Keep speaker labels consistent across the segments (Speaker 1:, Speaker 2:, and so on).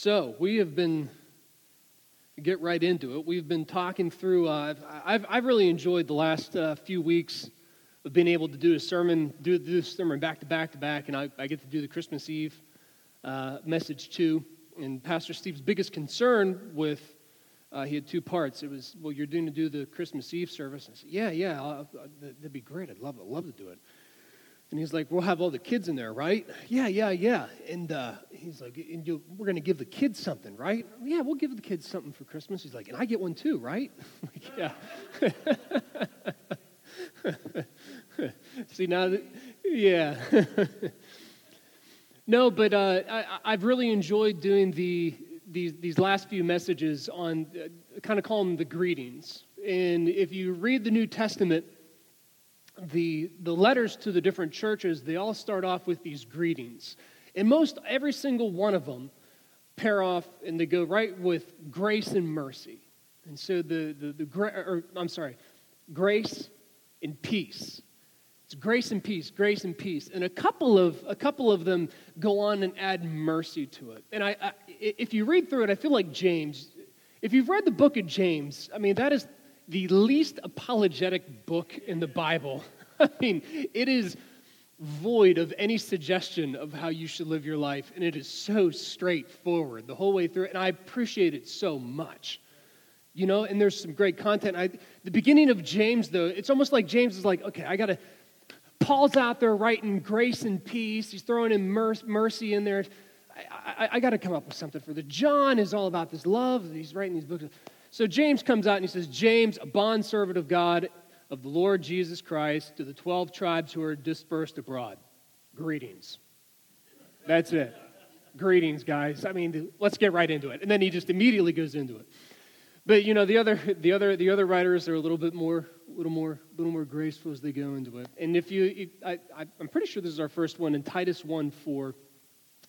Speaker 1: So, we have been, get right into it. We've been talking through, uh, I've, I've really enjoyed the last uh, few weeks of being able to do a sermon, do, a sermon back to back to back, and I, I get to do the Christmas Eve uh, message too. And Pastor Steve's biggest concern with, uh, he had two parts. It was, well, you're doing to do the Christmas Eve service. I said, yeah, yeah, I'll, that'd be great. I'd love, I'd love to do it. And he's like, We'll have all the kids in there, right? Yeah, yeah, yeah. And uh, he's like, and you, We're going to give the kids something, right? Yeah, we'll give the kids something for Christmas. He's like, And I get one too, right? like, yeah. See, now, that, yeah. no, but uh, I, have really enjoyed doing the, these, these last few messages on uh, kind of call them the greetings. And if you read the New Testament, the, the letters to the different churches, they all start off with these greetings. And most every single one of them pair off and they go right with grace and mercy. And so the, the, the or, I'm sorry, grace and peace. It's grace and peace, grace and peace. And a couple of, a couple of them go on and add mercy to it. And I, I if you read through it, I feel like James, if you've read the book of James, I mean, that is the least apologetic book in the Bible. I mean, it is void of any suggestion of how you should live your life, and it is so straightforward the whole way through. And I appreciate it so much. You know, and there's some great content. I, the beginning of James, though, it's almost like James is like, okay, I got to. Paul's out there writing grace and peace. He's throwing in mercy in there. I, I, I got to come up with something for the. John is all about this love. He's writing these books. So James comes out and he says, James, a bondservant of God, of the Lord Jesus Christ, to the 12 tribes who are dispersed abroad. Greetings. That's it. Greetings, guys. I mean, let's get right into it. And then he just immediately goes into it. But you know, the other, the other, the other writers are a little bit more, little more, little more graceful as they go into it. And if you, I, I'm pretty sure this is our first one in Titus 1 4.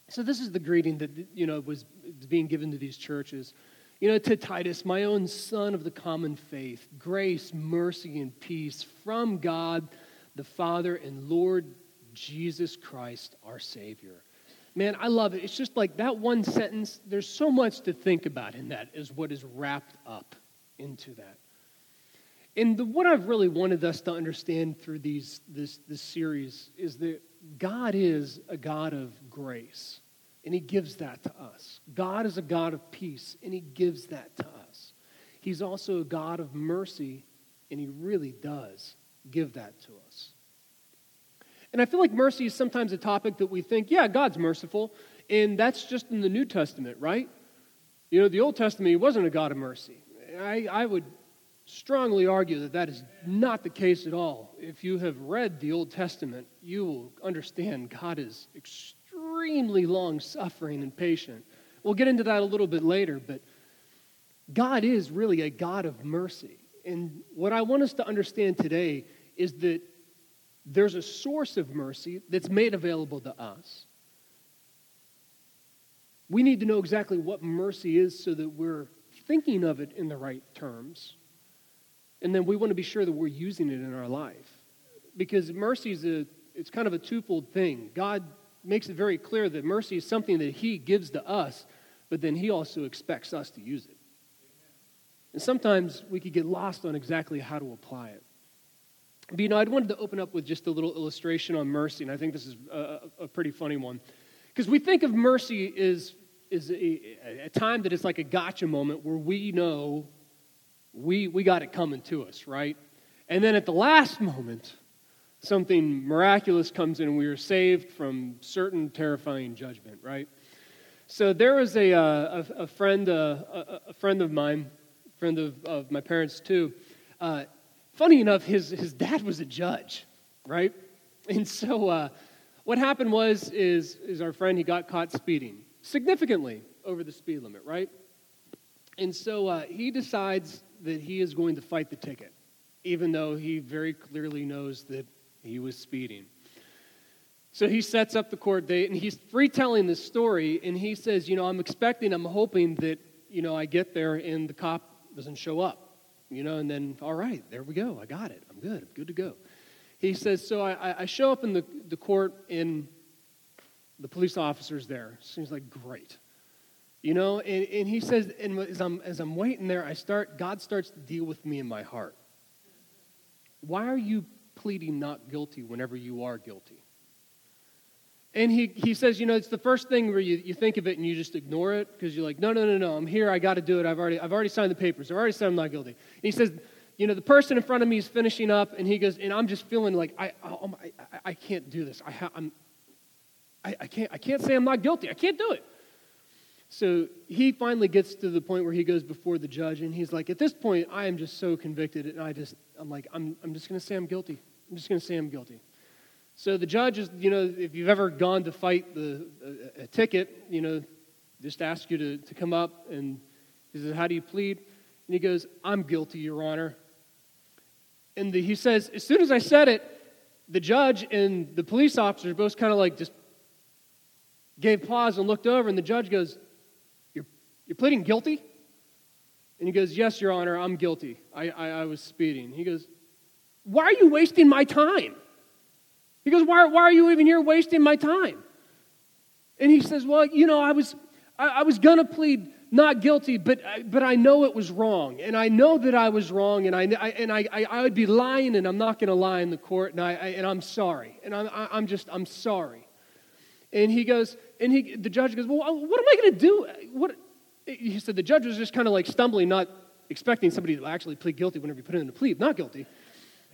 Speaker 1: So this is the greeting that you know was being given to these churches. You know, to Titus, my own son of the common faith, grace, mercy, and peace from God the Father and Lord Jesus Christ, our Savior. Man, I love it. It's just like that one sentence, there's so much to think about in that, is what is wrapped up into that. And the, what I've really wanted us to understand through these, this, this series is that God is a God of grace. And he gives that to us. God is a God of peace, and he gives that to us. He's also a God of mercy, and he really does give that to us. And I feel like mercy is sometimes a topic that we think, yeah, God's merciful, and that's just in the New Testament, right? You know, the Old Testament, he wasn't a God of mercy. I, I would strongly argue that that is not the case at all. If you have read the Old Testament, you will understand God is extremely extremely long suffering and patient. We'll get into that a little bit later, but God is really a God of mercy. And what I want us to understand today is that there's a source of mercy that's made available to us. We need to know exactly what mercy is so that we're thinking of it in the right terms. And then we want to be sure that we're using it in our life. Because mercy is a it's kind of a twofold thing. God makes it very clear that mercy is something that He gives to us, but then He also expects us to use it. And sometimes we could get lost on exactly how to apply it. But you know, I wanted to open up with just a little illustration on mercy, and I think this is a, a pretty funny one. Because we think of mercy as, as a, a time that it's like a gotcha moment where we know we, we got it coming to us, right? And then at the last moment, something miraculous comes in and we are saved from certain terrifying judgment, right? So there was a, uh, a, a, friend, uh, a, a, friend of mine, friend of, of my parents too. Uh, funny enough, his, his dad was a judge, right? And so uh, what happened was is, is our friend, he got caught speeding significantly over the speed limit, right? And so he decides that he is going to fight the ticket, even though he very clearly knows that he was speeding. So he sets up the court date and he's retelling this story and he says, You know, I'm expecting, I'm hoping that, you know, I get there and the cop doesn't show up. You know, and then, all right, there we go. I got it. I'm good. I'm good to go. He says, So I, I show up in the, the court and the police officer's there. Seems like great. You know, and, and he says, and as I'm, as I'm waiting there, I start, God starts to deal with me in my heart. Why are you pleading not guilty whenever you are guilty? And he, he says, you know, it's the first thing where you, you think of it and you just ignore it because you're like, no, no, no, no, I'm here, I got to do it. I've already, I've already signed the papers. I've already said I'm not guilty. And he says, you know, the person in front of me is finishing up and he goes, and I'm just feeling like, I, oh, I, I, can't do this. I, ha- I'm, I, I, can't, I can't say I'm not guilty. I can't do it. So he finally gets to the point where he goes before the judge and he's like, at this point, I am just so convicted. And I just, I'm like, I'm, I'm just going to say I'm guilty. I'm just going to say I'm guilty. So the judge is, you know, if you've ever gone to fight the, a, a ticket, you know, just ask you to, to come up and he says, How do you plead? And he goes, I'm guilty, Your Honor. And the, he says, As soon as I said it, the judge and the police officer both kind of like just gave pause and looked over, and the judge goes, You're, you're pleading guilty? And he goes, Yes, Your Honor, I'm guilty. I, I, I was speeding. He goes, Why are you wasting my time? He goes, why, why are you even here wasting my time? And he says, Well, you know, I was, I, I was going to plead not guilty, but, but I know it was wrong. And I know that I was wrong, and I, I and I, I, would be lying, and I'm not going to lie in the court, and, I, I and I'm sorry. And I'm, I'm just, I'm sorry. And he goes, and he, the judge goes, Well, what am I going to do? What? He said the judge was just kind of like stumbling, not expecting somebody to actually plead guilty whenever you put in a plea, not guilty.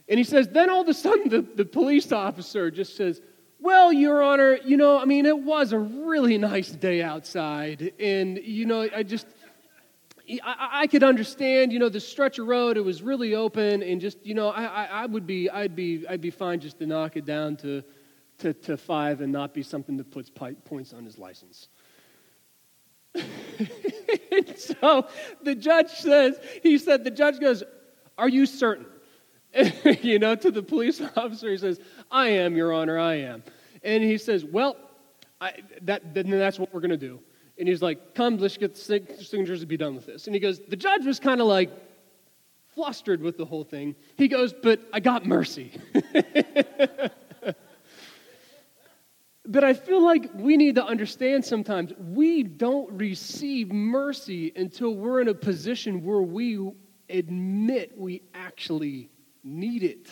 Speaker 1: And he says, then all of a sudden the, the police officer just says, well, Your Honor, you know, I mean, it was a really nice day outside. And, you know, I just, I, I could understand, you know, the stretch of road, it was really open. And just, you know, I, I, I would be, I'd be, I'd be fine just to knock it down to, to, to five and not be something that puts points on his license. so the judge says, he said, the judge goes, Are you certain? you know, to the police officer, he says, I am, Your Honor, I am. And he says, Well, I, that, then that's what we're going to do. And he's like, Come, let's get the signatures to be done with this. And he goes, The judge was kind of like flustered with the whole thing. He goes, But I got mercy. but I feel like we need to understand sometimes we don't receive mercy until we're in a position where we admit we actually need it.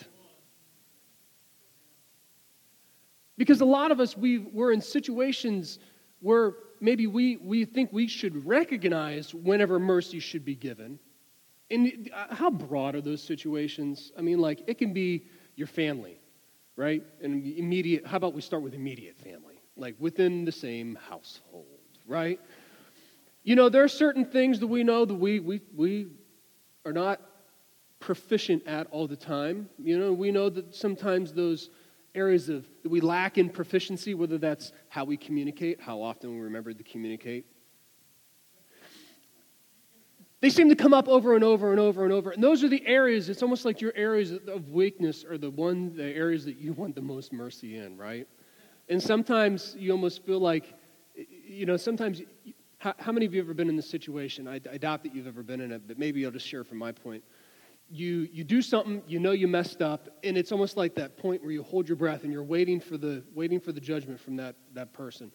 Speaker 1: Because a lot of us, we, we're in situations where maybe we, we think we should recognize whenever mercy should be given. And uh, how broad are those situations? I mean, like, it can be your family, right? And immediate, how about we start with immediate family? Like, within the same household, right? You know, there are certain things that we know that we, we, we are not proficient at all the time. You know, we know that sometimes those areas of that we lack in proficiency, whether that's how we communicate, how often we remember to communicate. They seem to come up over and over and over and over. And those are the areas, it's almost like your areas of weakness are the one the areas that you want the most mercy in, right? And sometimes you almost feel like, you know, sometimes how, how many of you have ever been in this situation? I, I doubt that you've ever been in it, but maybe I'll just share from my point you, you do something, you know you messed up, and it's almost like that point where you hold your breath and you're waiting for the, waiting for the judgment from that, that person.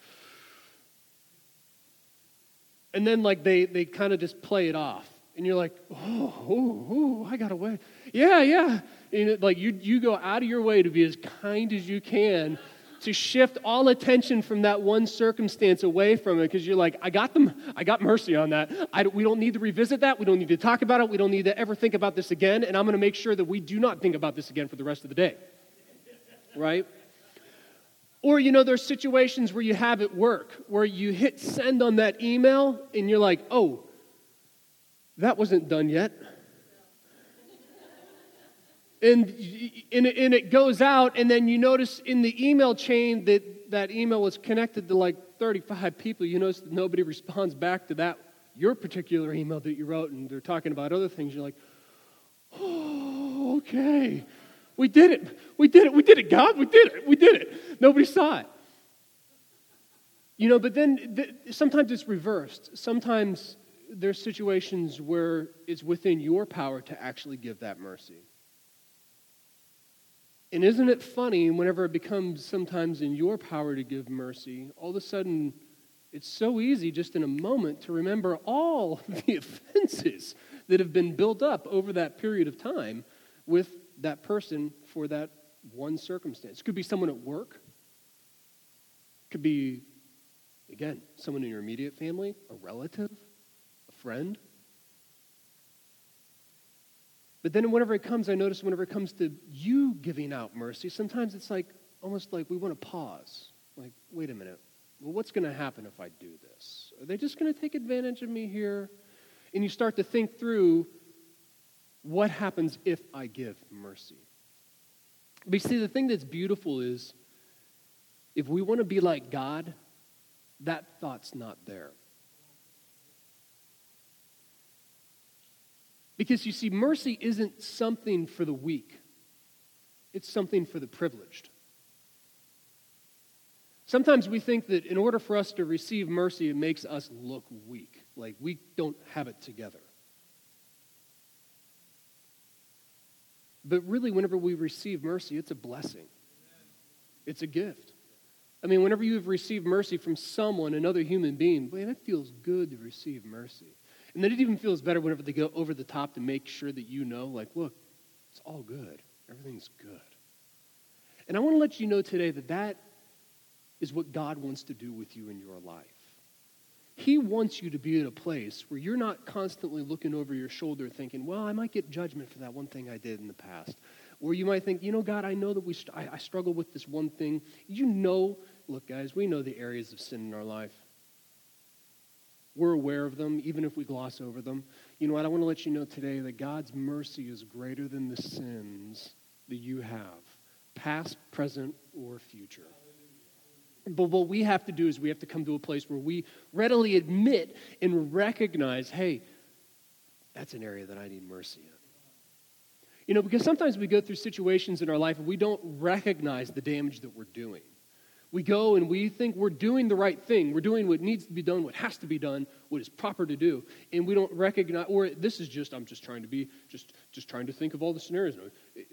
Speaker 1: And then, like, they, they kind of just play it off. And you're like, oh, oh, oh I got away. Yeah, yeah. And it, like, you, you go out of your way to be as kind as you can to shift all attention from that one circumstance away from it because you're like, I got them, I got mercy on that. I, we don't need to revisit that. We don't need to talk about it. We don't need to ever think about this again. And I'm going to make sure that we do not think about this again for the rest of the day. Right? Or, you know, there's situations where you have at work where you hit send on that email and you're like, oh, that wasn't done yet and, and, and it goes out, and then you notice in the email chain that that email was connected to like 35 people. You notice that nobody responds back to that, your particular email that you wrote, and they're talking about other things. You're like, oh, okay. We did it. We did it. We did it, God. We did it. We did it. Nobody saw it. You know, but then th- sometimes it's reversed. Sometimes there's situations where it's within your power to actually give that mercy. And isn't it funny whenever it becomes sometimes in your power to give mercy, all of a sudden It's so easy just in a moment to remember all the offenses that have been built up over that period of time with that person for that one circumstance. It could be someone at work, it could be, again, someone in your immediate family, a relative, a friend. But then whenever it comes, I notice whenever it comes to you giving out mercy, sometimes it's like almost like we want to pause. Like, wait a minute. Well, what's going to happen if I do this? Are they just going to take advantage of me here? And you start to think through what happens if I give mercy. But you see, the thing that's beautiful is if we want to be like God, that thought's not there. Because you see, mercy isn't something for the weak, it's something for the privileged. Sometimes we think that in order for us to receive mercy, it makes us look weak, like we don't have it together. But really, whenever we receive mercy, it's a blessing, it's a gift. I mean, whenever you've received mercy from someone, another human being, man, it feels good to receive mercy. And then it even feels better whenever they go over the top to make sure that you know, like, look, it's all good. Everything's good. And I want to let you know today that that is what God wants to do with you in your life. He wants you to be in a place where you're not constantly looking over your shoulder thinking, well, I might get judgment for that one thing I did in the past. Or you might think, you know, God, I know that we st- I, I struggle with this one thing. You know, look, guys, we know the areas of sin in our life. We're aware of them, even if we gloss over them. You know what? I want to let you know today that God's mercy is greater than the sins that you have, past, present, or future. But what we have to do is we have to come to a place where we readily admit and recognize hey, that's an area that I need mercy in. You know, because sometimes we go through situations in our life and we don't recognize the damage that we're doing. We go and we think we're doing the right thing. We're doing what needs to be done, what has to be done, what is proper to do. And we don't recognize, or this is just, I'm just trying to be, just, just trying to think of all the scenarios.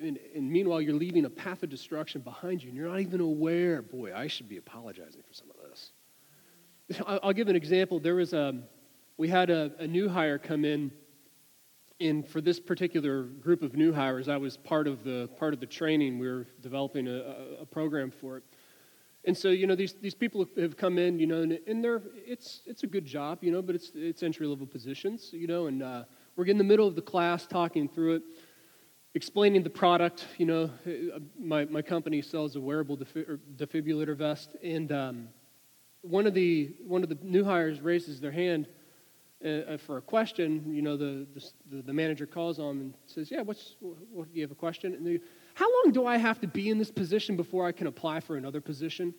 Speaker 1: And, and meanwhile, you're leaving a path of destruction behind you, and you're not even aware, boy, I should be apologizing for some of this. I'll give an example. There was a, we had a, a new hire come in, and for this particular group of new hires, I was part of the, part of the training. We were developing a, a program for it. And so, you know, these, these people have come in, you know, and, and they're, it's, it's a good job, you know, but it's, it's entry level positions, you know, and uh, we're in the middle of the class talking through it, explaining the product. You know, my, my company sells a wearable defibrillator vest, and um, one, of the, one of the new hires raises their hand uh, uh, for a question. You know, the, the, the manager calls on and says, Yeah, what's, what, do you have a question? And they, how long do I have to be in this position before I can apply for another position?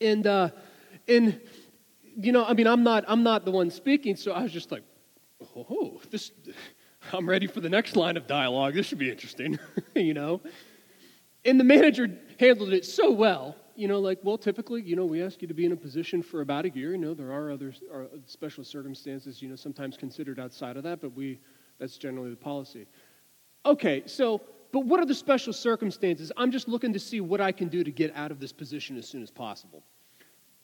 Speaker 1: And, uh, and you know, I mean, I'm not, I'm not the one speaking, so I was just like, oh, this, I'm ready for the next line of dialogue. This should be interesting, you know? And the manager handled it so well, you know, like, well, typically, you know, we ask you to be in a position for about a year. You know, there are other special circumstances, you know, sometimes considered outside of that, but we, that's generally the policy. Okay, so, but what are the special circumstances? I'm just looking to see what I can do to get out of this position as soon as possible.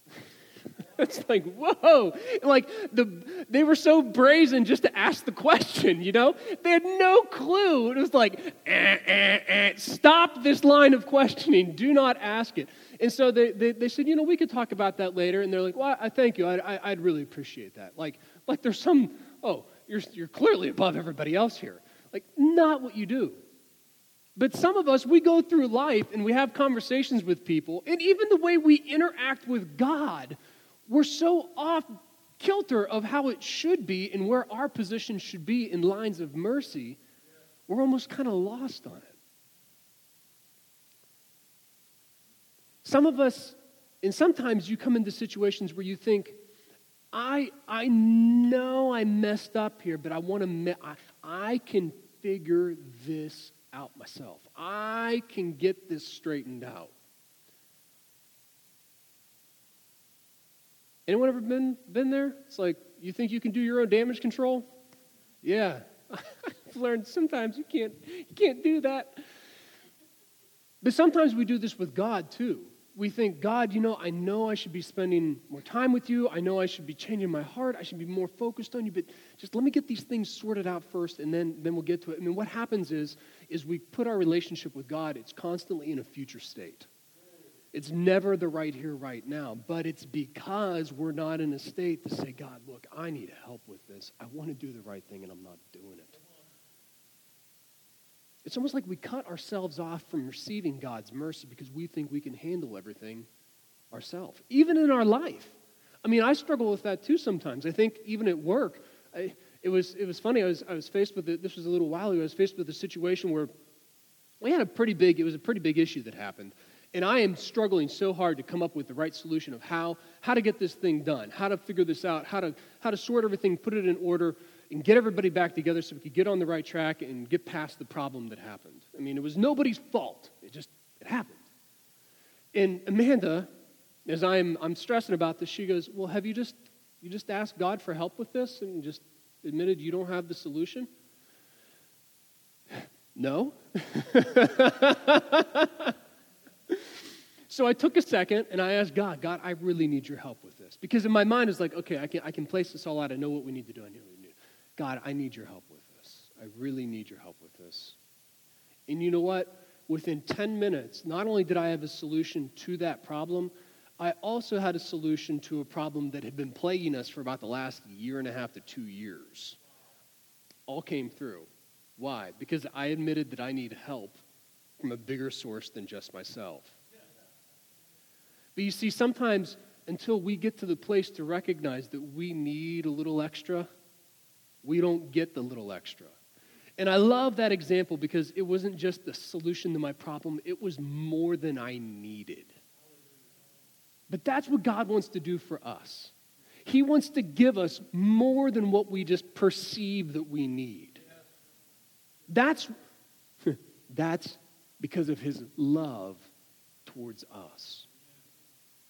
Speaker 1: it's like, whoa. Like, the, they were so brazen just to ask the question, you know? They had no clue. It was like, eh, eh, eh, stop this line of questioning. Do not ask it. And so they, they, they, said, you know, we could talk about that later. And they're like, well, I thank you. I, I, would really appreciate that. Like, like there's some, oh, you're, you're clearly above everybody else here. Like, not what you do. But some of us, we go through life and we have conversations with people, and even the way we interact with God, we're so off kilter of how it should be and where our position should be in lines of mercy, we're almost kind of lost on it. Some of us, and sometimes you come into situations where you think, I, I know I messed up here, but I want to, me- I, I can figure this out myself. I can get this straightened out. Anyone ever been, been there? It's like, you think you can do your own damage control? Yeah. I've learned sometimes you can't, you can't do that. But sometimes we do this with God too. We think, God, you know, I know I should be spending more time with you. I know I should be changing my heart. I should be more focused on you, but just let me get these things sorted out first and then, then we'll get to it. I mean, what happens is, is we put our relationship with God, it's constantly in a future state. It's never the right here, right now, but it's because we're not in a state to say, God, look, I need help with this. I want to do the right thing and I'm not doing it. It's almost like we cut ourselves off from receiving God's mercy because we think we can handle everything ourselves, even in our life. I mean, I struggle with that too sometimes. I think even at work, I, it, was, it was funny. I was, I was faced with it, this was a little while ago, I was faced with a situation where we had a pretty big, it was a pretty big issue that happened. And I am struggling so hard to come up with the right solution of how, how to get this thing done, how to figure this out, how to, how to sort everything, put it in order, and get everybody back together so we could get on the right track and get past the problem that happened. I mean, it was nobody's fault. It just it happened. And Amanda, as I'm I'm stressing about this, she goes, "Well, have you just you just asked God for help with this and just admitted you don't have the solution?" No. so I took a second and I asked God, God, I really need your help with this. Because in my mind, it's like, okay, I can, I can place this all out. I know what we need to do. I know God, I need your help with this. I really need your help with this. And you know what? Within 10 minutes, not only did I have a solution to that problem, I also had a solution to a problem that had been plaguing us for about the last year and a half to two years. All came through. Why? Because I admitted that I need help from a bigger source than just myself. But you see, sometimes until we get to the place to recognize that we need a little extra, we don't get the little extra. And I love that example because it wasn't just the solution to my problem, it was more than I needed. But that's what God wants to do for us. He wants to give us more than what we just perceive that we need. That's, that's because of his love towards us.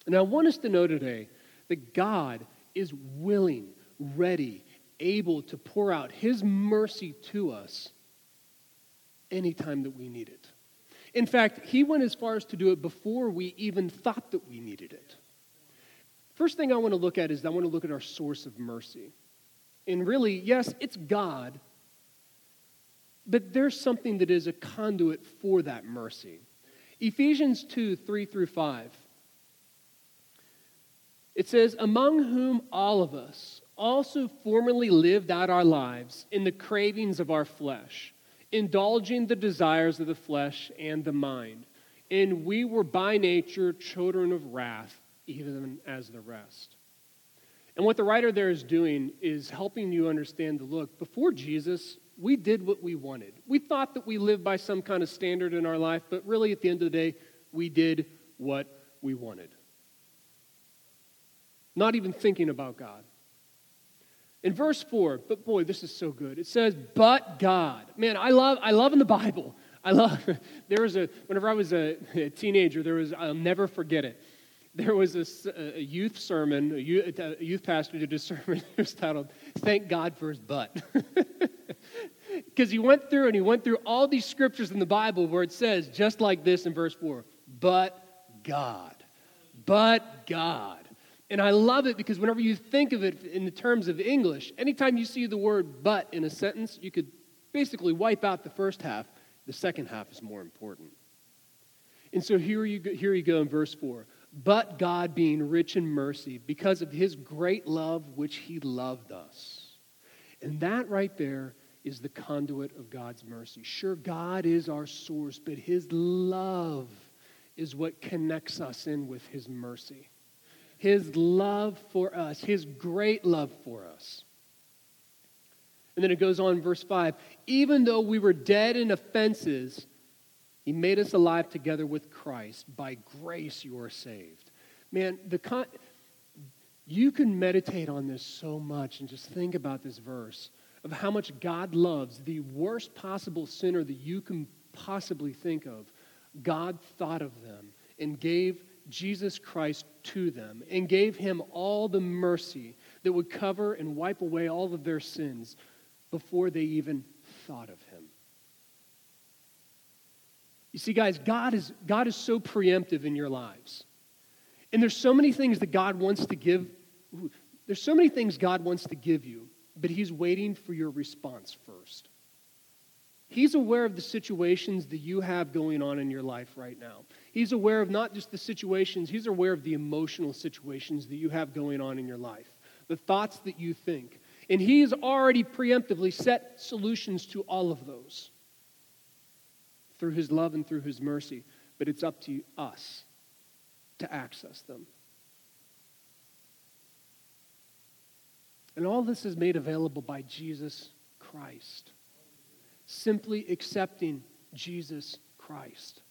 Speaker 1: And I want us to know today that God is willing, ready, able to pour out His mercy to us anytime that we need it. In fact, He went as far as to do it before we even thought that we needed it. First thing I want to look at is I want to look at our source of mercy. And really, yes, it's God, but there's something that is a conduit for that mercy. Ephesians 2 3 through 5. It says, Among whom all of us, also formerly lived out our lives in the cravings of our flesh, indulging the desires of the flesh and the mind. And we were by nature children of wrath, even as the rest. And what the writer there is doing is helping you understand the look. Before Jesus, we did what we wanted. We thought that we lived by some kind of standard in our life, but really at the end of the day, we did what we wanted. Not even thinking about God. In verse 4, but boy, this is so good. It says, but God. Man, I love, I love in the Bible. I love, there was a, whenever I was a, a teenager, there was, I'll never forget it. There was a, a youth sermon, a youth, a youth pastor did a sermon that was titled, Thank God for His Butt. Because he went through and he went through all these scriptures in the Bible where it says, just like this in verse 4, but God. But God. And I love it because whenever you think of it in the terms of English, anytime you see the word but in a sentence, you could basically wipe out the first half. The second half is more important. And so here you go, here you go in verse 4. But God, being rich in mercy, because of his great love which he loved us. And that right there is the conduit of God's mercy. Sure, God is our source, but his love is what connects us in with his mercy his love for us, his great love for us. And then it goes on, verse 5 even though we were dead in offenses, he made us alive together with Christ. By grace you are saved. Man, the con- you can meditate on this so much and just think about this verse of how much God loves the worst possible sinner that you can possibly think of. God thought of them and gave Jesus Christ to them and gave him all the mercy that would cover and wipe away all of their sins before they even thought of him. You see, guys, God is, God is so preemptive in your lives. And there's so many things that God wants to give. There's so many things God wants to give you, but He's waiting for your response first. He's aware of the situations that you have going on in your life right now. He's aware of not just the situations, he's aware of the emotional situations that you have going on in your life, the thoughts that you think. And he's already preemptively set solutions to all of those through his love and through his mercy. But it's up to us to access them. And all this is made available by Jesus Christ simply accepting Jesus Christ.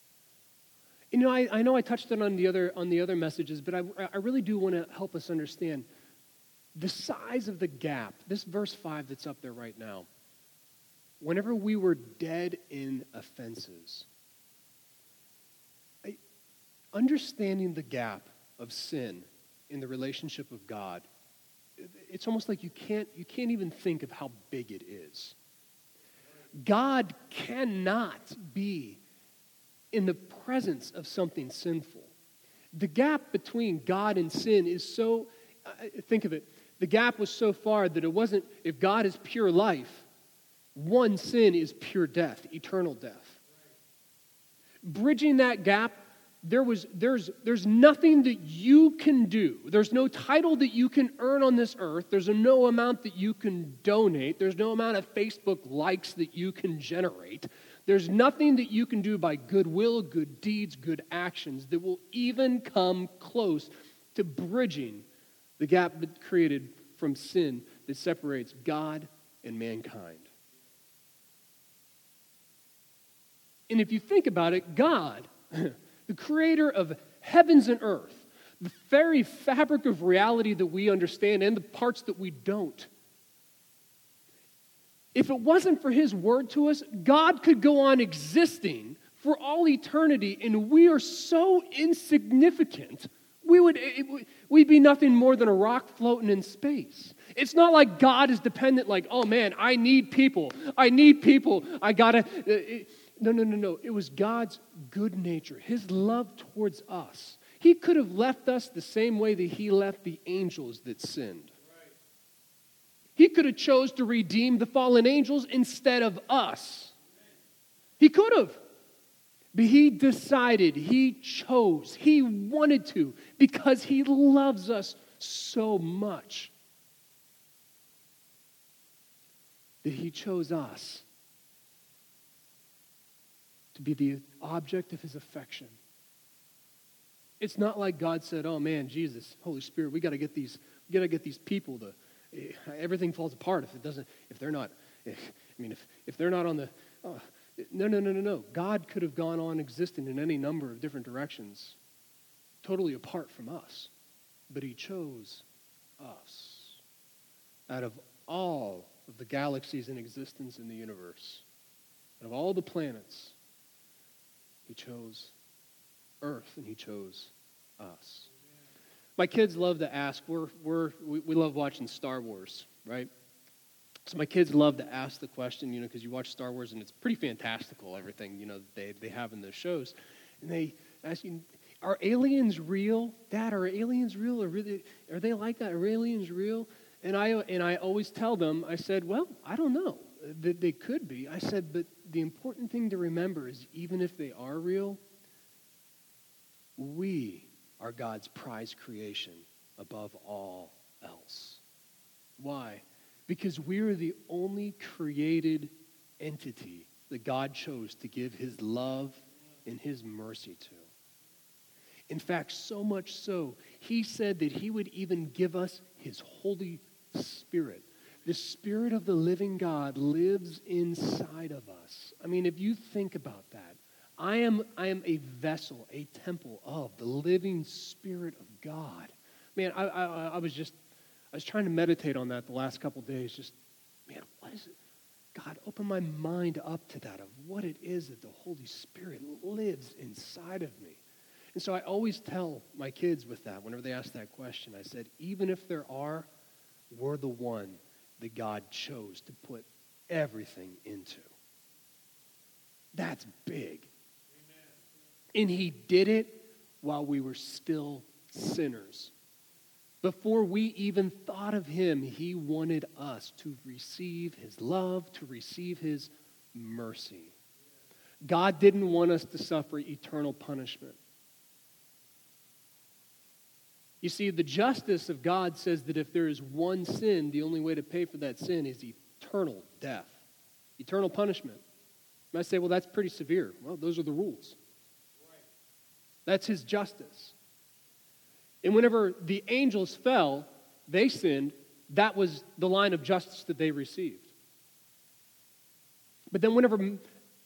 Speaker 1: You know, I, I know I touched on the other on the other messages, but I, I really do want to help us understand the size of the gap. This verse five that's up there right now. Whenever we were dead in offenses, I, understanding the gap of sin in the relationship of God, it's almost like you can't you can't even think of how big it is. God cannot be in the presence of something sinful. The gap between God and sin is so, uh, think of it, the gap was so far that it wasn't, if God is pure life, one sin is pure death, eternal death. Bridging that gap there was, there's, there's nothing that you can do. There's no title that you can earn on this earth. There's no amount that you can donate. There's no amount of Facebook likes that you can generate. There's nothing that you can do by goodwill, good deeds, good actions that will even come close to bridging the gap created from sin that separates God and mankind. And if you think about it, God. the creator of heavens and earth, the very fabric of reality that we understand and the parts that we don't. If it wasn't for his word to us, God could go on existing for all eternity, and we are so insignificant. We would we'd be nothing more than a rock floating in space. It's not like God is dependent, like, oh man, I need people. I need people. I gotta. Uh, no, no, no, no. It was God's good nature, His love towards us. He could have left us the same way that He left the angels that sinned. He could have chose to redeem the fallen angels instead of us. He could have. But he decided, he chose, he wanted to because he loves us so much that he chose us to be the object of his affection. It's not like God said, "Oh man, Jesus, Holy Spirit, we got to get these, we got to get these people to." Eh, everything falls apart if it doesn't, if they're not. If, eh, I mean, if if they're not on the, oh, no, no, no, no, no. God could have gone on existing in any number of different directions, totally apart from us, but He chose us out of all of the galaxies in existence in the universe, out of all the planets he chose earth and he chose us. My kids love to ask, we're, we're, we, love watching Star Wars, right? So my kids love to ask the question, you know, because you watch Star Wars and it's pretty fantastical, everything, you know, they, they have in those shows. And they ask you, are aliens real? Dad, are aliens real? Are, really, are they like that? Are aliens real? And I, and I always tell them, I said, well, I don't know. That they could be. I said, but the important thing to remember is even if they are real, we are God's prize creation above all else. Why? Because we are the only created entity that God chose to give his love and his mercy to. In fact, so much so, he said that he would even give us his Holy Spirit the Spirit of the living God lives inside of us. I mean, if you think about that, I am, I am a vessel, a temple of the living Spirit of God. Man, I, I, I was just, I was trying to meditate on that the last couple days. Just, man, what is it? God, open my mind up to that of what it is that the Holy Spirit lives inside of me. And so I always tell my kids with that, whenever they ask that question, I said, even if there are, we're the one that God chose to put everything into. That's big. And he did it while we were still sinners. Before we even thought of him, he wanted us to receive his love, to receive his mercy. God didn't want us to suffer eternal punishment. You see, the justice of God says that if there is one sin, the only way to pay for that sin is eternal death, eternal punishment. You might say, well, that's pretty severe. Well, those are the rules. That's his justice. And whenever the angels fell, they sinned. That was the line of justice that they received. But then, whenever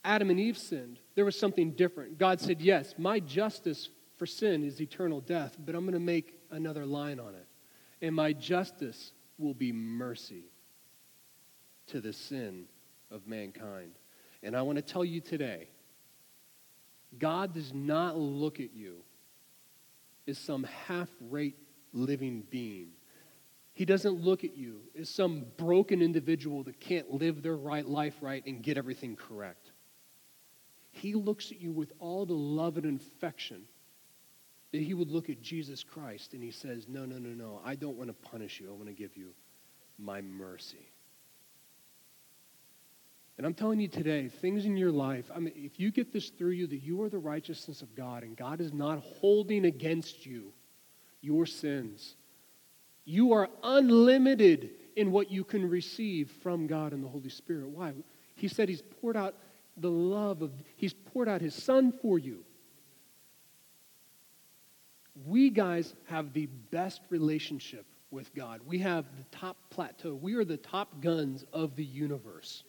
Speaker 1: Adam and Eve sinned, there was something different. God said, Yes, my justice for sin is eternal death, but I'm going to make another line on it. And my justice will be mercy to the sin of mankind. And I want to tell you today God does not look at you as some half rate living being. He doesn't look at you as some broken individual that can't live their right life right and get everything correct. He looks at you with all the love and affection that he would look at Jesus Christ and he says, No, no, no, no, I don't want to punish you. I want to give you my mercy. And I'm telling you today, things in your life, I mean, if you get this through you that you are the righteousness of God and God is not holding against you your sins, you are unlimited in what you can receive from God and the Holy Spirit. Why? He said He's poured out the love of, He's poured out His Son for you. We guys have the best relationship with God. We have the top plateau. We are the top guns of the universe.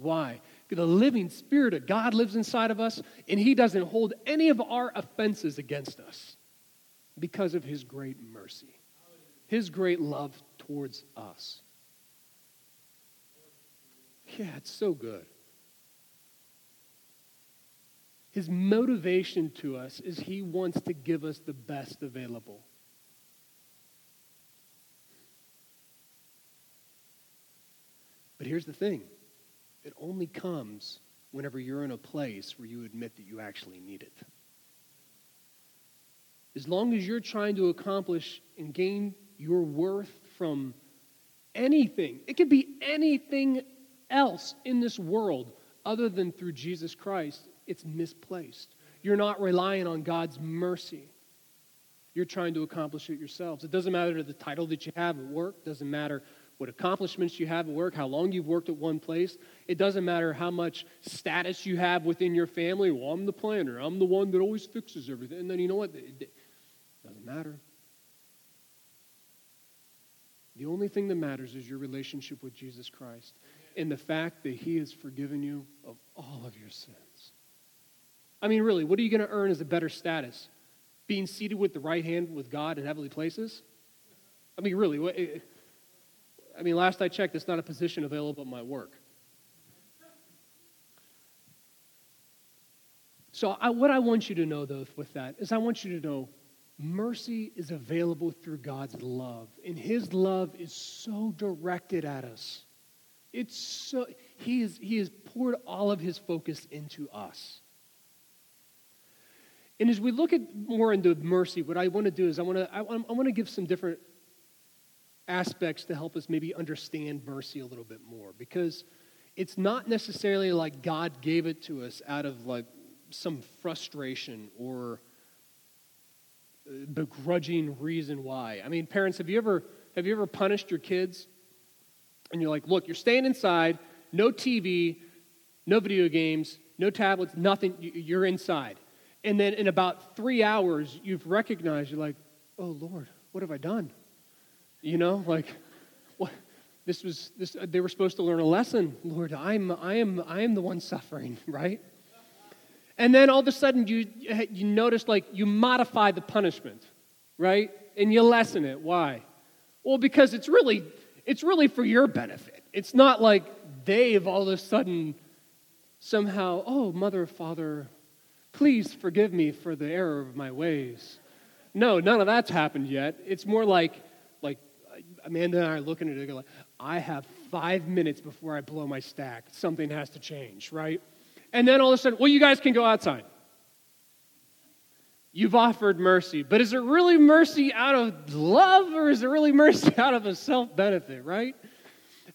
Speaker 1: Why? The living Spirit of God lives inside of us, and He doesn't hold any of our offenses against us because of His great mercy, His great love towards us. Yeah, it's so good. His motivation to us is He wants to give us the best available. But here's the thing it only comes whenever you're in a place where you admit that you actually need it. As long as you're trying to accomplish and gain your worth from anything, it could be anything else in this world other than through Jesus Christ, it's misplaced. You're not relying on God's mercy. You're trying to accomplish it yourselves. It doesn't matter the title that you have at work, doesn't matter what accomplishments you have at work, how long you've worked at one place. It doesn't matter how much status you have within your family. Well, I'm the planner. I'm the one that always fixes everything. And then you know what? It doesn't matter. The only thing that matters is your relationship with Jesus Christ and the fact that He has forgiven you of all of your sins. I mean, really, what are you going to earn as a better status? Being seated with the right hand with God in heavenly places? I mean, really, what, I mean, last I checked, it's not a position available at my work. So, I, what I want you to know, though, with that is I want you to know mercy is available through God's love. And His love is so directed at us. It's so, he, is, he has poured all of His focus into us. And as we look at more into mercy, what I want to do is I want to, I, I want to give some different aspects to help us maybe understand mercy a little bit more because it's not necessarily like God gave it to us out of like some frustration or uh, begrudging reason why. I mean, parents, have you ever have you ever punished your kids? And you're like, "Look, you're staying inside, no TV, no video games, no tablets, nothing. You're inside." And then in about 3 hours, you've recognized you're like, "Oh Lord, what have I done?" You know, like, what? This was this. They were supposed to learn a lesson. Lord, I'm I am I am the one suffering, right? And then all of a sudden, you you notice like you modify the punishment, right? And you lessen it. Why? Well, because it's really it's really for your benefit. It's not like they've all of a sudden somehow, oh, mother, father, please forgive me for the error of my ways. No, none of that's happened yet. It's more like Amanda and I are looking at it like, I have five minutes before I blow my stack. Something has to change, right? And then all of a sudden, well, you guys can go outside. You've offered mercy, but is it really mercy out of love or is it really mercy out of a self benefit, right?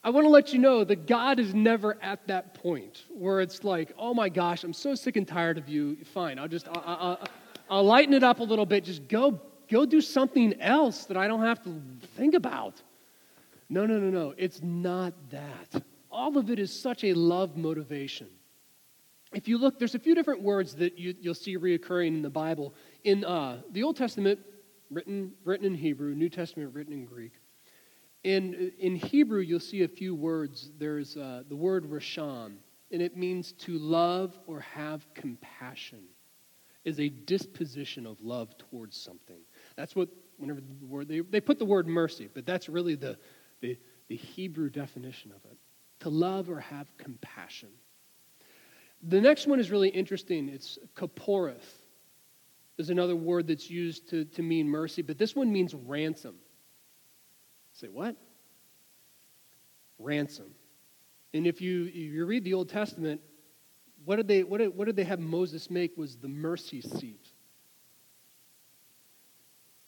Speaker 1: I want to let you know that God is never at that point where it's like, oh my gosh, I'm so sick and tired of you. Fine, I'll just, I'll, I'll, I'll lighten it up a little bit. Just go, go do something else that I don't have to think about. No, no, no, no. It's not that. All of it is such a love motivation. If you look, there's a few different words that you, will see reoccurring in the Bible. In uh, the Old Testament, written, written in Hebrew, New Testament, written in Greek. In, in Hebrew, you'll see a few words. There's uh, the word rasham, and it means to love or have compassion, is a disposition of love towards something. That's what, whenever the word, they, they put the word mercy, but that's really the, the, the Hebrew definition of it. To love or have compassion. The next one is really interesting. It's kaporeth. There's another word that's used to, to mean mercy, but this one means ransom. Say, what? Ransom. And if you, if you read the Old Testament, what did, they, what, did, what did they have Moses make was the mercy seat.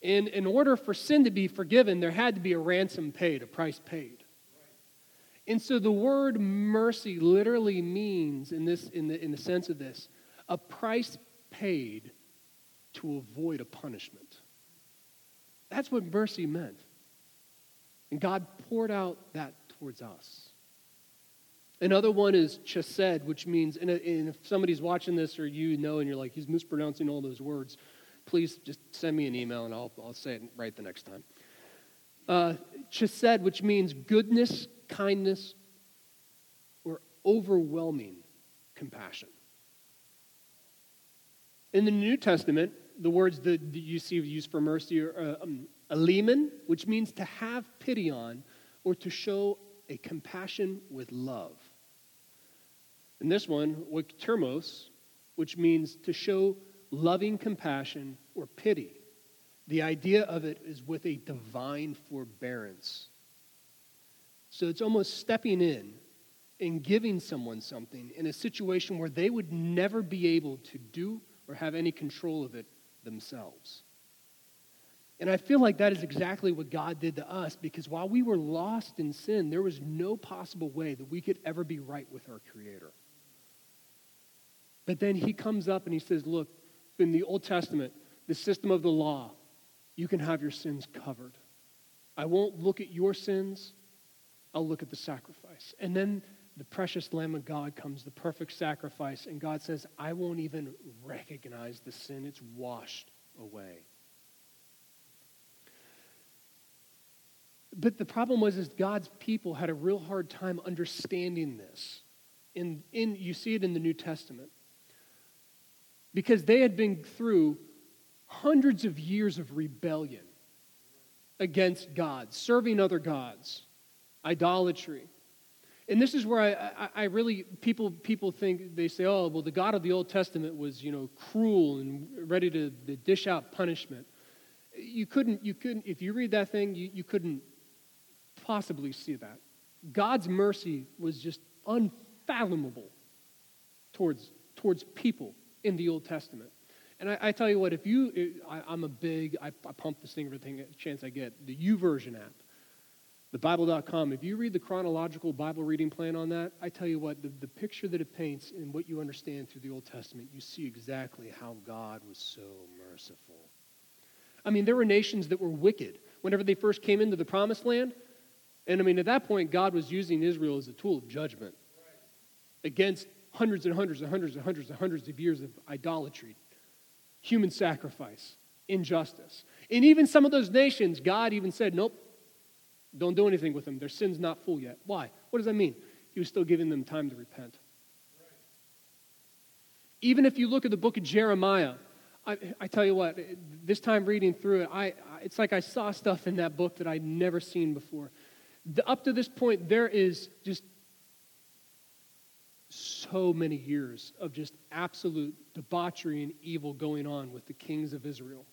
Speaker 1: And in order for sin to be forgiven, there had to be a ransom paid, a price paid. And so the word mercy literally means, in, this, in, the, in the sense of this, a price paid to avoid a punishment. That's what mercy meant. And God poured out that towards us. Another one is chesed, which means, and if somebody's watching this or you know and you're like, he's mispronouncing all those words, please just send me an email and I'll, I'll say it right the next time. Uh, chesed, which means goodness, kindness, or overwhelming compassion. In the New Testament, the words that you see used for mercy are uh, um, aliman, which means to have pity on or to show a compassion with love. And this one, termos, which means to show loving compassion or pity. The idea of it is with a divine forbearance. So it's almost stepping in and giving someone something in a situation where they would never be able to do or have any control of it themselves. And I feel like that is exactly what God did to us because while we were lost in sin, there was no possible way that we could ever be right with our Creator. But then He comes up and He says, Look, in the Old Testament, the system of the law, you can have your sins covered. I won't look at your sins, I'll look at the sacrifice. And then the precious Lamb of God comes, the perfect sacrifice, and God says, I won't even recognize the sin, it's washed away. But the problem was is God's people had a real hard time understanding this. In, in, you see it in the New Testament. Because they had been through hundreds of years of rebellion against God, serving other gods, idolatry. And this is where I, I, I, really, people, people think, they say, oh, well, the God of the Old Testament was, you know, cruel and ready to, to dish out punishment. You couldn't, you couldn't, if you read that thing, you, you couldn't possibly see that. God's mercy was just unfathomable towards, towards people in the Old Testament. And I, I tell you what, if you, I, am a big, I, I, pump this thing every chance I get, the YouVersion app, the Bible.com, if you read the chronological Bible reading plan on that, I tell you what, the, the picture that it paints and what you understand through the Old Testament, you see exactly how God was so merciful. I mean, there were nations that were wicked. Whenever they first came into the promised land, and I mean, at that point, God was using Israel as a tool of judgment against hundreds and hundreds and hundreds and hundreds and hundreds of years of idolatry, human sacrifice, injustice. And even some of those nations, God even said, nope, don't do anything with them. Their sin's not full yet. Why? What does that mean? He was still giving them time to repent. Even if you look at the book of Jeremiah, I, I, tell you what, this time reading through it, I, it's like I saw stuff in that book that I'd never seen before the, up to this point, there is just so many years of just absolute debauchery and evil going on with the kings of Israel,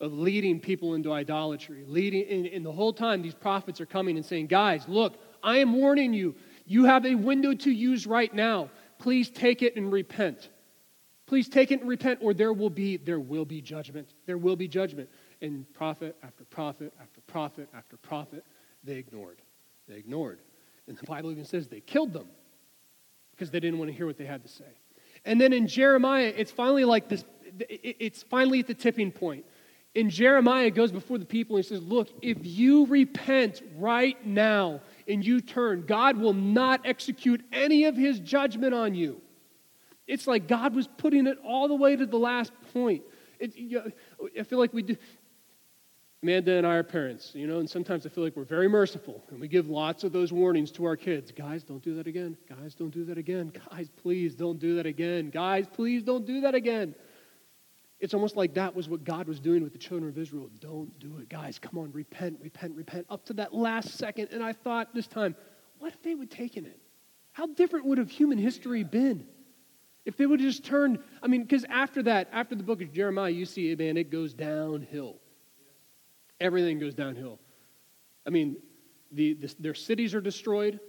Speaker 1: of leading people into idolatry, leading, and, and the whole time these prophets are coming and saying, guys, look, I am warning you. You have a window to use right now. Please take it and repent. Please take it and repent, or there will be there will be judgment. There will be judgment. And prophet after prophet after prophet after prophet, they ignored. They ignored. And the Bible even says they killed them because they didn't want to hear what they had to say. And then in Jeremiah, it's finally like this, it's finally at the tipping point. In Jeremiah, goes before the people and he says, Look, if you repent right now and you turn, God will not execute any of his judgment on you. It's like God was putting it all the way to the last point. It, you know, I feel like we do. Amanda and I are parents, you know, and sometimes I feel like we're very merciful and we give lots of those warnings to our kids. Guys, don't do that again. Guys, don't do that again. Guys, please don't do that again. Guys, please don't do that again. It's almost like that was what God was doing with the children of Israel. Don't do it. Guys, come on, repent, repent, repent, up to that last second. And I thought this time, what if they would taken it? How different would have human history been? If they would have just turned, I mean, because after that, after the book of Jeremiah, you see, man, it goes downhill. Everything goes downhill. I mean, the, the, their cities are destroyed,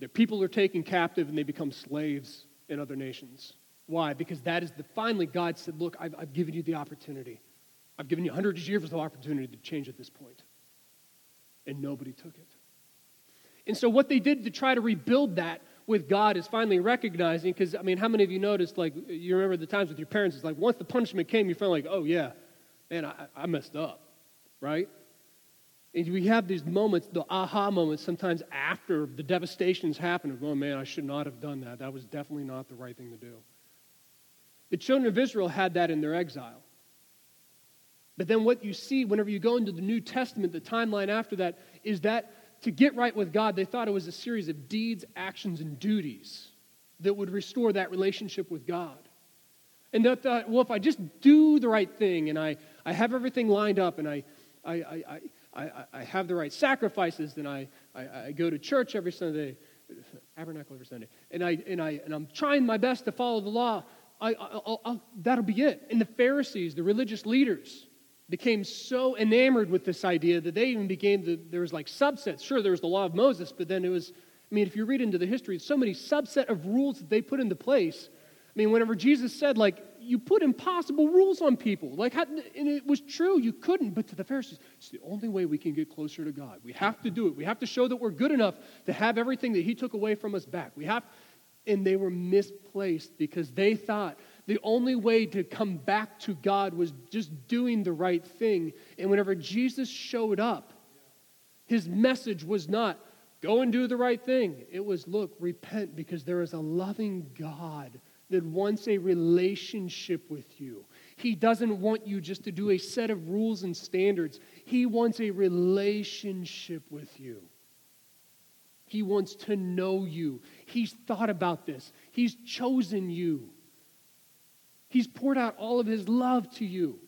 Speaker 1: their people are taken captive, and they become slaves in other nations. Why? Because that is the finally God said, Look, I've, I've given you the opportunity. I've given you hundreds of years of opportunity to change at this point. And nobody took it. And so, what they did to try to rebuild that with God is finally recognizing, because, I mean, how many of you noticed, like, you remember the times with your parents, it's like once the punishment came, you felt like, oh, yeah, man, I, I messed up right? And we have these moments, the aha moments, sometimes after the devastations happen of, oh man, I should not have done that. That was definitely not the right thing to do. The children of Israel had that in their exile. But then what you see whenever you go into the New Testament, the timeline after that, is that to get right with God, they thought it was a series of deeds, actions, and duties that would restore that relationship with God. And they thought, well, if I just do the right thing and I, I have everything lined up and I, I, I, I, I have the right sacrifices, then I, I, I go to church every Sunday, tabernacle every Sunday, and, I, and, I, and I'm trying my best to follow the law, I, I'll, I'll, that'll be it. And the Pharisees, the religious leaders, became so enamored with this idea that they even became the, there was like subsets. Sure, there was the law of Moses, but then it was, I mean, if you read into the history, so many subset of rules that they put into place. I mean, whenever Jesus said, like, you put impossible rules on people. Like, and it was true, you couldn't. But to the Pharisees, it's the only way we can get closer to God. We have to do it. We have to show that we're good enough to have everything that He took away from us back. We have, and they were misplaced because they thought the only way to come back to God was just doing the right thing. And whenever Jesus showed up, His message was not, go and do the right thing. It was, look, repent because there is a loving God that wants a relationship with you. He doesn't want you just to do a set of rules and standards. He wants a relationship with you. He wants to know you. He's thought about this. He's chosen you. He's poured out all of his love to you.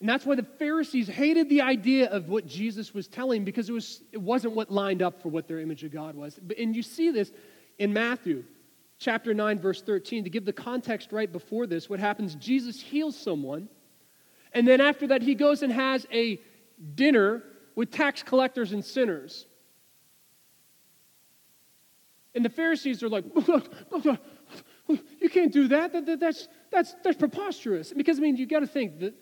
Speaker 1: And that's why the Pharisees hated the idea of what Jesus was telling because it, was, it wasn't what lined up for what their image of God was. And you see this in Matthew chapter 9, verse 13, to give the context right before this, what happens? Jesus heals someone, and then after that, he goes and has a dinner with tax collectors and sinners. And the Pharisees are like, you can't do that. that, that that's, that's, that's preposterous. Because, I mean, you got to think that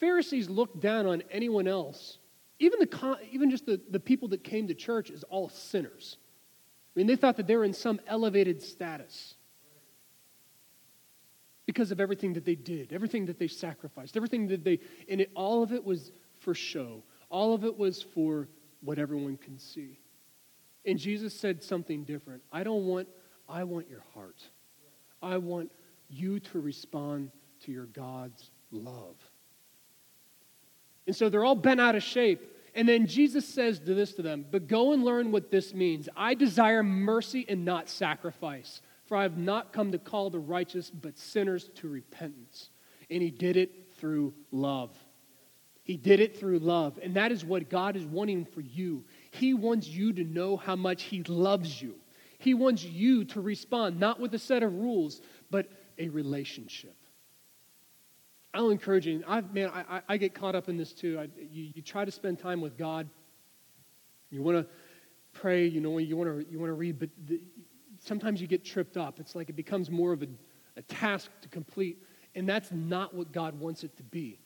Speaker 1: Pharisees look down on anyone else. Even, the, even just the, the people that came to church is all sinners. I mean, they thought that they were in some elevated status because of everything that they did, everything that they sacrificed, everything that they, and it, all of it was for show. All of it was for what everyone can see. And Jesus said something different. I don't want, I want your heart. I want you to respond to your God's love. And so they're all bent out of shape. And then Jesus says to this to them, But go and learn what this means. I desire mercy and not sacrifice, for I have not come to call the righteous, but sinners to repentance. And he did it through love. He did it through love. And that is what God is wanting for you. He wants you to know how much He loves you. He wants you to respond, not with a set of rules, but a relationship. I'll encourage you. I, man, I, I get caught up in this too. I, you, you try to spend time with God. You want to pray. You know, you want to you want to read, but the, sometimes you get tripped up. It's like it becomes more of a, a task to complete, and that's not what God wants it to be.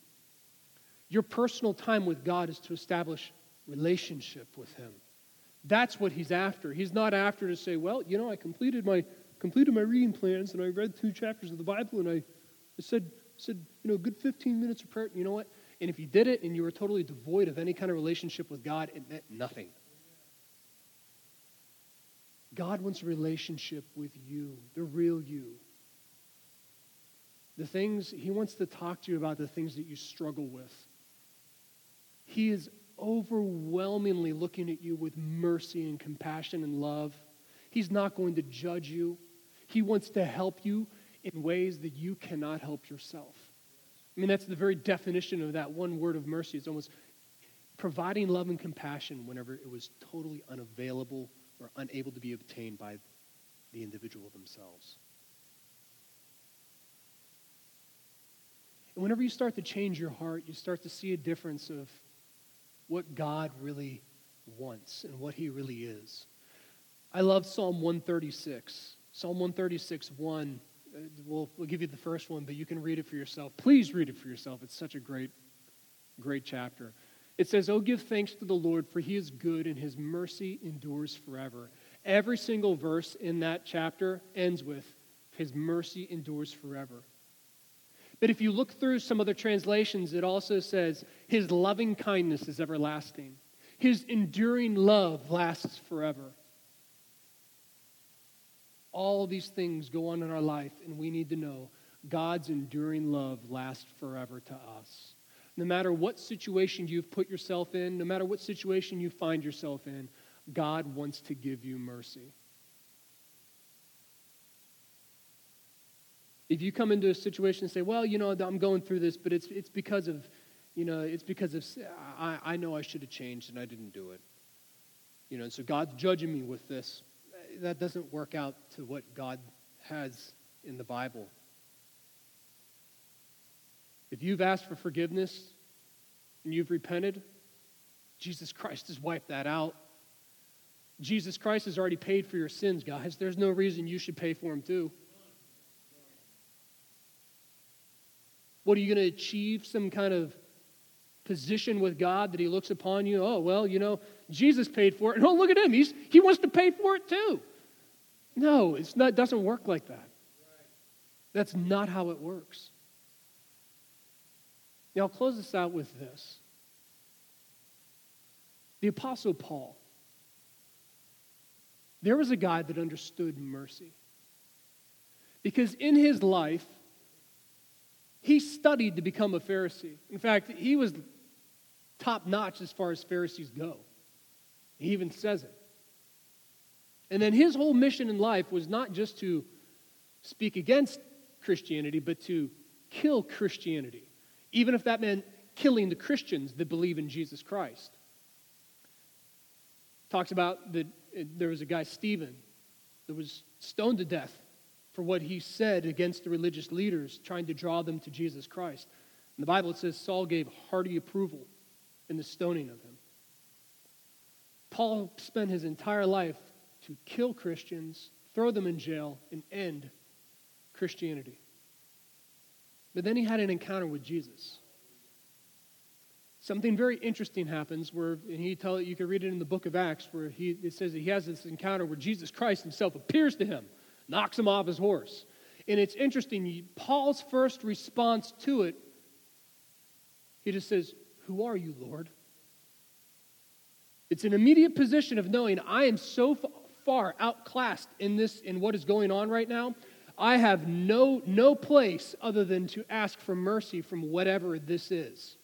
Speaker 1: Your personal time with God is to establish relationship with Him. That's what He's after. He's not after to say, well, you know, I completed my completed my reading plans and I read two chapters of the Bible and I, I said said, you know, good 15 minutes of prayer. You know what? And if you did it and you were totally devoid of any kind of relationship with God, it meant nothing. God wants a relationship with you, the real you. The things, He wants to talk to you about the things that you struggle with. He is overwhelmingly looking at you with mercy and compassion and love. He's not going to judge you. He wants to help you in ways that you cannot help yourself. I mean, that's the very definition of that one word of mercy. It's almost providing love and compassion whenever it was totally unavailable or unable to be obtained by the individual themselves. And whenever you start to change your heart, you start to see a difference of what God really wants and what He really is. I love Psalm 136. Psalm 136, 1. Uh, we'll, we'll give you the first one, but you can read it for yourself. Please read it for yourself. It's such a great, great chapter. It says, Oh, give thanks to the Lord, for he is good and his mercy endures forever. Every single verse in that chapter ends with, His mercy endures forever. But if you look through some other translations, it also says, His loving kindness is everlasting, His enduring love lasts forever. All these things go on in our life, and we need to know God's enduring love lasts forever to us. No matter what situation you've put yourself in, no matter what situation you find yourself in, God wants to give you mercy. If you come into a situation and say, well, you know, I'm going through this, but it's, it's because of, you know, it's because of, I, I know I should have changed and I didn't do it. You know, and so God's judging me with this. That doesn't work out to what God has in the Bible. If you've asked for forgiveness and you've repented, Jesus Christ has wiped that out. Jesus Christ has already paid for your sins, guys. There's no reason you should pay for them too. What are you going to achieve? Some kind of position with God that He looks upon you? Oh, well, you know, Jesus paid for it. And oh, look at Him. He's, he wants to pay for it too. No, it's not, it doesn't work like that. That's not how it works. Now, I'll close this out with this. The Apostle Paul, there was a guy that understood mercy. Because in his life, he studied to become a Pharisee. In fact, he was top notch as far as Pharisees go. He even says it. And then his whole mission in life was not just to speak against Christianity, but to kill Christianity even if that meant killing the Christians that believe in Jesus Christ. Talks about that uh, there was a guy, Stephen, that was stoned to death for what he said against the religious leaders, trying to draw them to Jesus Christ. In the Bible, it says Saul gave hearty approval in the stoning of him. Paul spent his entire life to kill Christians, throw them in jail, and end Christianity. But then he had an encounter with Jesus. Something very interesting happens where, and he tell you can read it in the book of Acts, where he, it says that he has this encounter where Jesus Christ himself appears to him, knocks him off his horse. And it's interesting, Paul's first response to it, he just says, Who are you, Lord? It's an immediate position of knowing I am so far outclassed in this, in what is going on right now, I have no, no place other than to ask for mercy from whatever this is.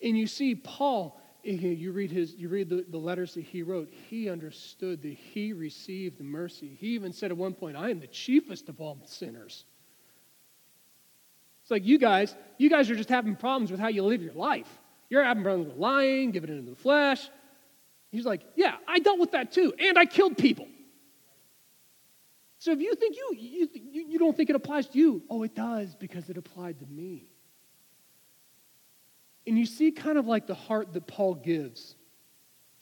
Speaker 1: And you see, Paul, eh, eh, you read, his, you read the, the letters that he wrote, he understood that he received mercy. He even said at one point, I am the chiefest of all sinners. It's like you guys, you guys are just having problems with how you live your life. You're having problems with lying, giving into the flesh. He's like, Yeah, I dealt with that too, and I killed people. So if you think you, you, you don't think it applies to you, oh, it does because it applied to me. And you see kind of like the heart that Paul gives.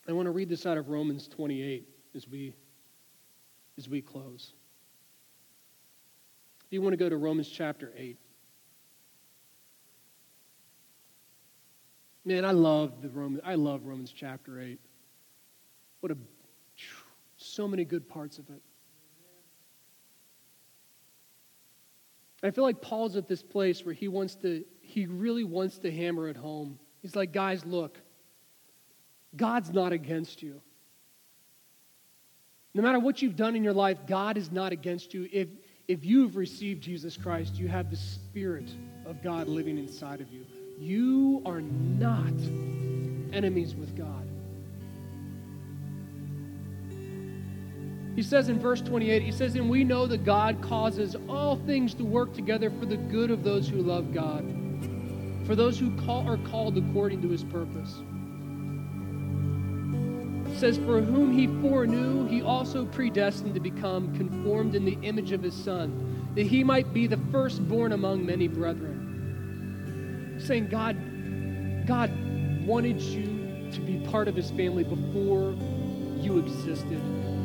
Speaker 1: I want to read this out of Romans 28 as we as we close. If you want to go to Romans chapter 8. Man, I love the Roman, I love Romans chapter 8. What a so many good parts of it. I feel like Paul's at this place where he wants to, he really wants to hammer it home. He's like, guys, look, God's not against you. No matter what you've done in your life, God is not against you. If, if you've received Jesus Christ, you have the Spirit of God living inside of you. You are not enemies with God. He says in verse 28, he says, And we know that God causes all things to work together for the good of those who love God, for those who call, are called according to his purpose. Says, For whom he foreknew, he also predestined to become conformed in the image of his Son, that he might be the firstborn among many brethren. Saying, God, God wanted you to be part of his family before you existed.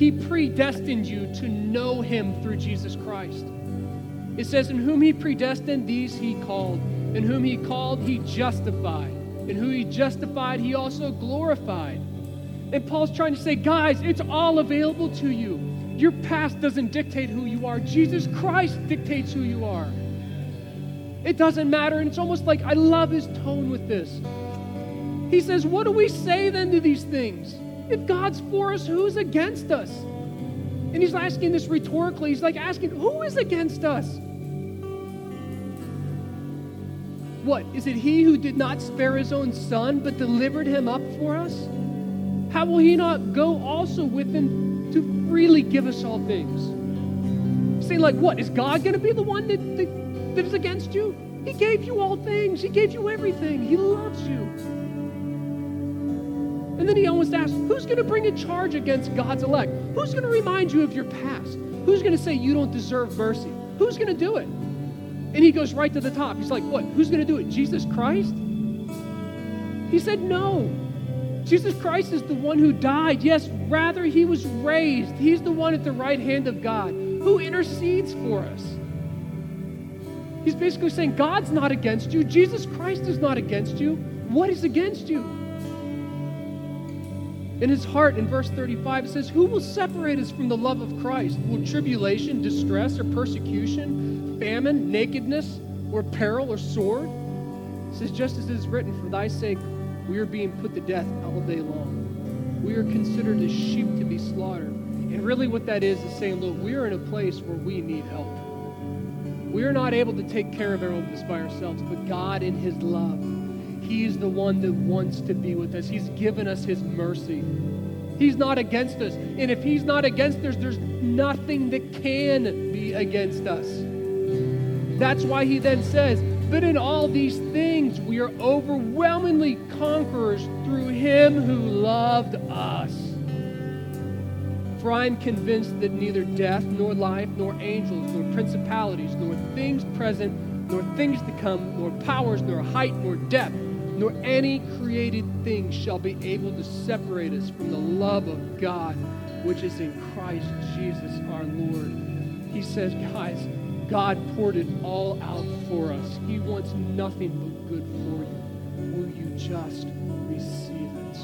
Speaker 1: He predestined you to know him through Jesus Christ. It says, In whom he predestined, these he called. In whom he called, he justified. In whom he justified, he also glorified. And Paul's trying to say, guys, it's all available to you. Your past doesn't dictate who you are, Jesus Christ dictates who you are. It doesn't matter. And it's almost like I love his tone with this. He says, What do we say then to these things? If God's for us, who's against us? And he's asking this rhetorically. He's like asking, who is against us? What? Is it he who did not spare his own son, but delivered him up for us? How will he not go also with him to freely give us all things? Saying, like, what? Is God going to be the one that, that, that is against you? He gave you all things, He gave you everything, He loves you. And then he almost asks, Who's going to bring a charge against God's elect? Who's going to remind you of your past? Who's going to say you don't deserve mercy? Who's going to do it? And he goes right to the top. He's like, What? Who's going to do it? Jesus Christ? He said, No. Jesus Christ is the one who died. Yes, rather, he was raised. He's the one at the right hand of God who intercedes for us. He's basically saying, God's not against you. Jesus Christ is not against you. What is against you? In his heart in verse 35 it says who will separate us from the love of christ? Will tribulation distress or persecution famine nakedness or peril or sword? It says just as it is written for thy sake we are being put to death all day long. We are considered as sheep to be slaughtered. And really what that is is saying look we are in a place where we need help. We are not able to take care of our own by ourselves but god in his love He's the one that wants to be with us. He's given us His mercy. He's not against us. And if He's not against us, there's nothing that can be against us. That's why He then says, But in all these things, we are overwhelmingly conquerors through Him who loved us. For I am convinced that neither death, nor life, nor angels, nor principalities, nor things present, nor things to come, nor powers, nor height, nor depth nor any created thing shall be able to separate us from the love of God, which is in Christ Jesus our Lord. He says, guys, God poured it all out for us. He wants nothing but good for you. Will you just receive it?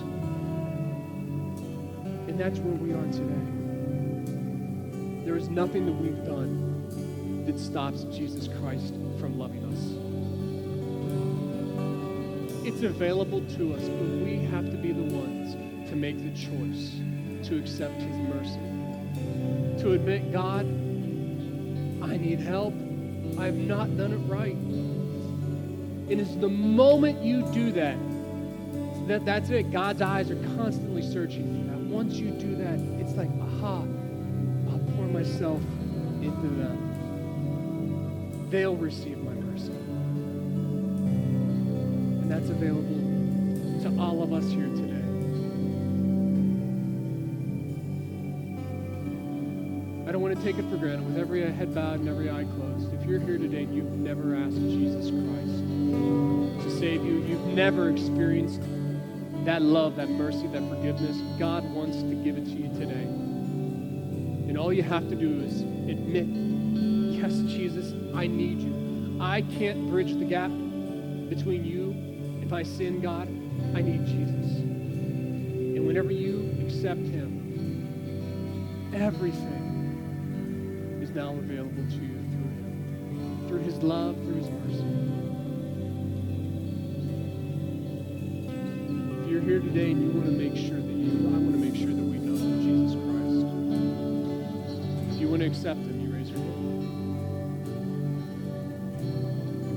Speaker 1: And that's where we are today. There is nothing that we've done that stops Jesus Christ from loving us. It's available to us, but we have to be the ones to make the choice to accept His mercy. To admit, God, I need help. I've not done it right. And it's the moment you do that, that that's it. God's eyes are constantly searching for that. Once you do that, it's like, aha, I'll pour myself into them. They'll receive that's available to all of us here today. I don't want to take it for granted with every head bowed and every eye closed. If you're here today and you've never asked Jesus Christ to save you, you've never experienced that love, that mercy, that forgiveness, God wants to give it to you today. And all you have to do is admit, yes, Jesus, I need you. I can't bridge the gap between you and I sin, God. I need Jesus. And whenever you accept him, everything is now available to you through him, through his love, through his mercy. If you're here today and you want to make sure that you, I want to make sure that we know Jesus Christ. If you want to accept him, you raise your hand.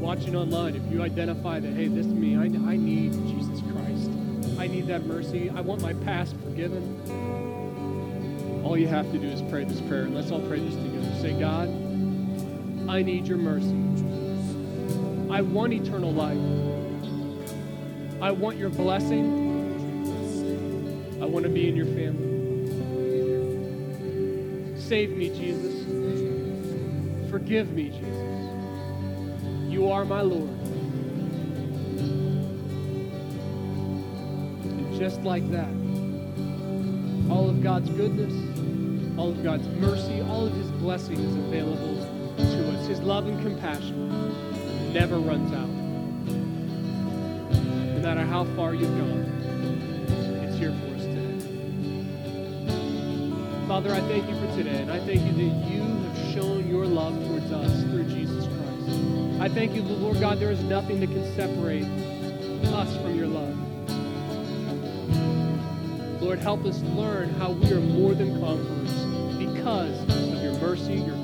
Speaker 1: Watching online, if you identify that, hey, this is me, I, I need Jesus Christ. I need that mercy. I want my past forgiven. All you have to do is pray this prayer, and let's all pray this together. Say, God, I need your mercy. I want eternal life. I want your blessing. I want to be in your family. Save me, Jesus. Forgive me, Jesus. You are my Lord. And just like that, all of God's goodness, all of God's mercy, all of his blessing is available to us. His love and compassion never runs out. No matter how far you've gone, it's here for us today. Father, I thank you for today, and I thank you that you have shown your love towards us through Jesus. I thank you, Lord God, there is nothing that can separate us from your love. Lord, help us learn how we are more than conquerors because of your mercy, your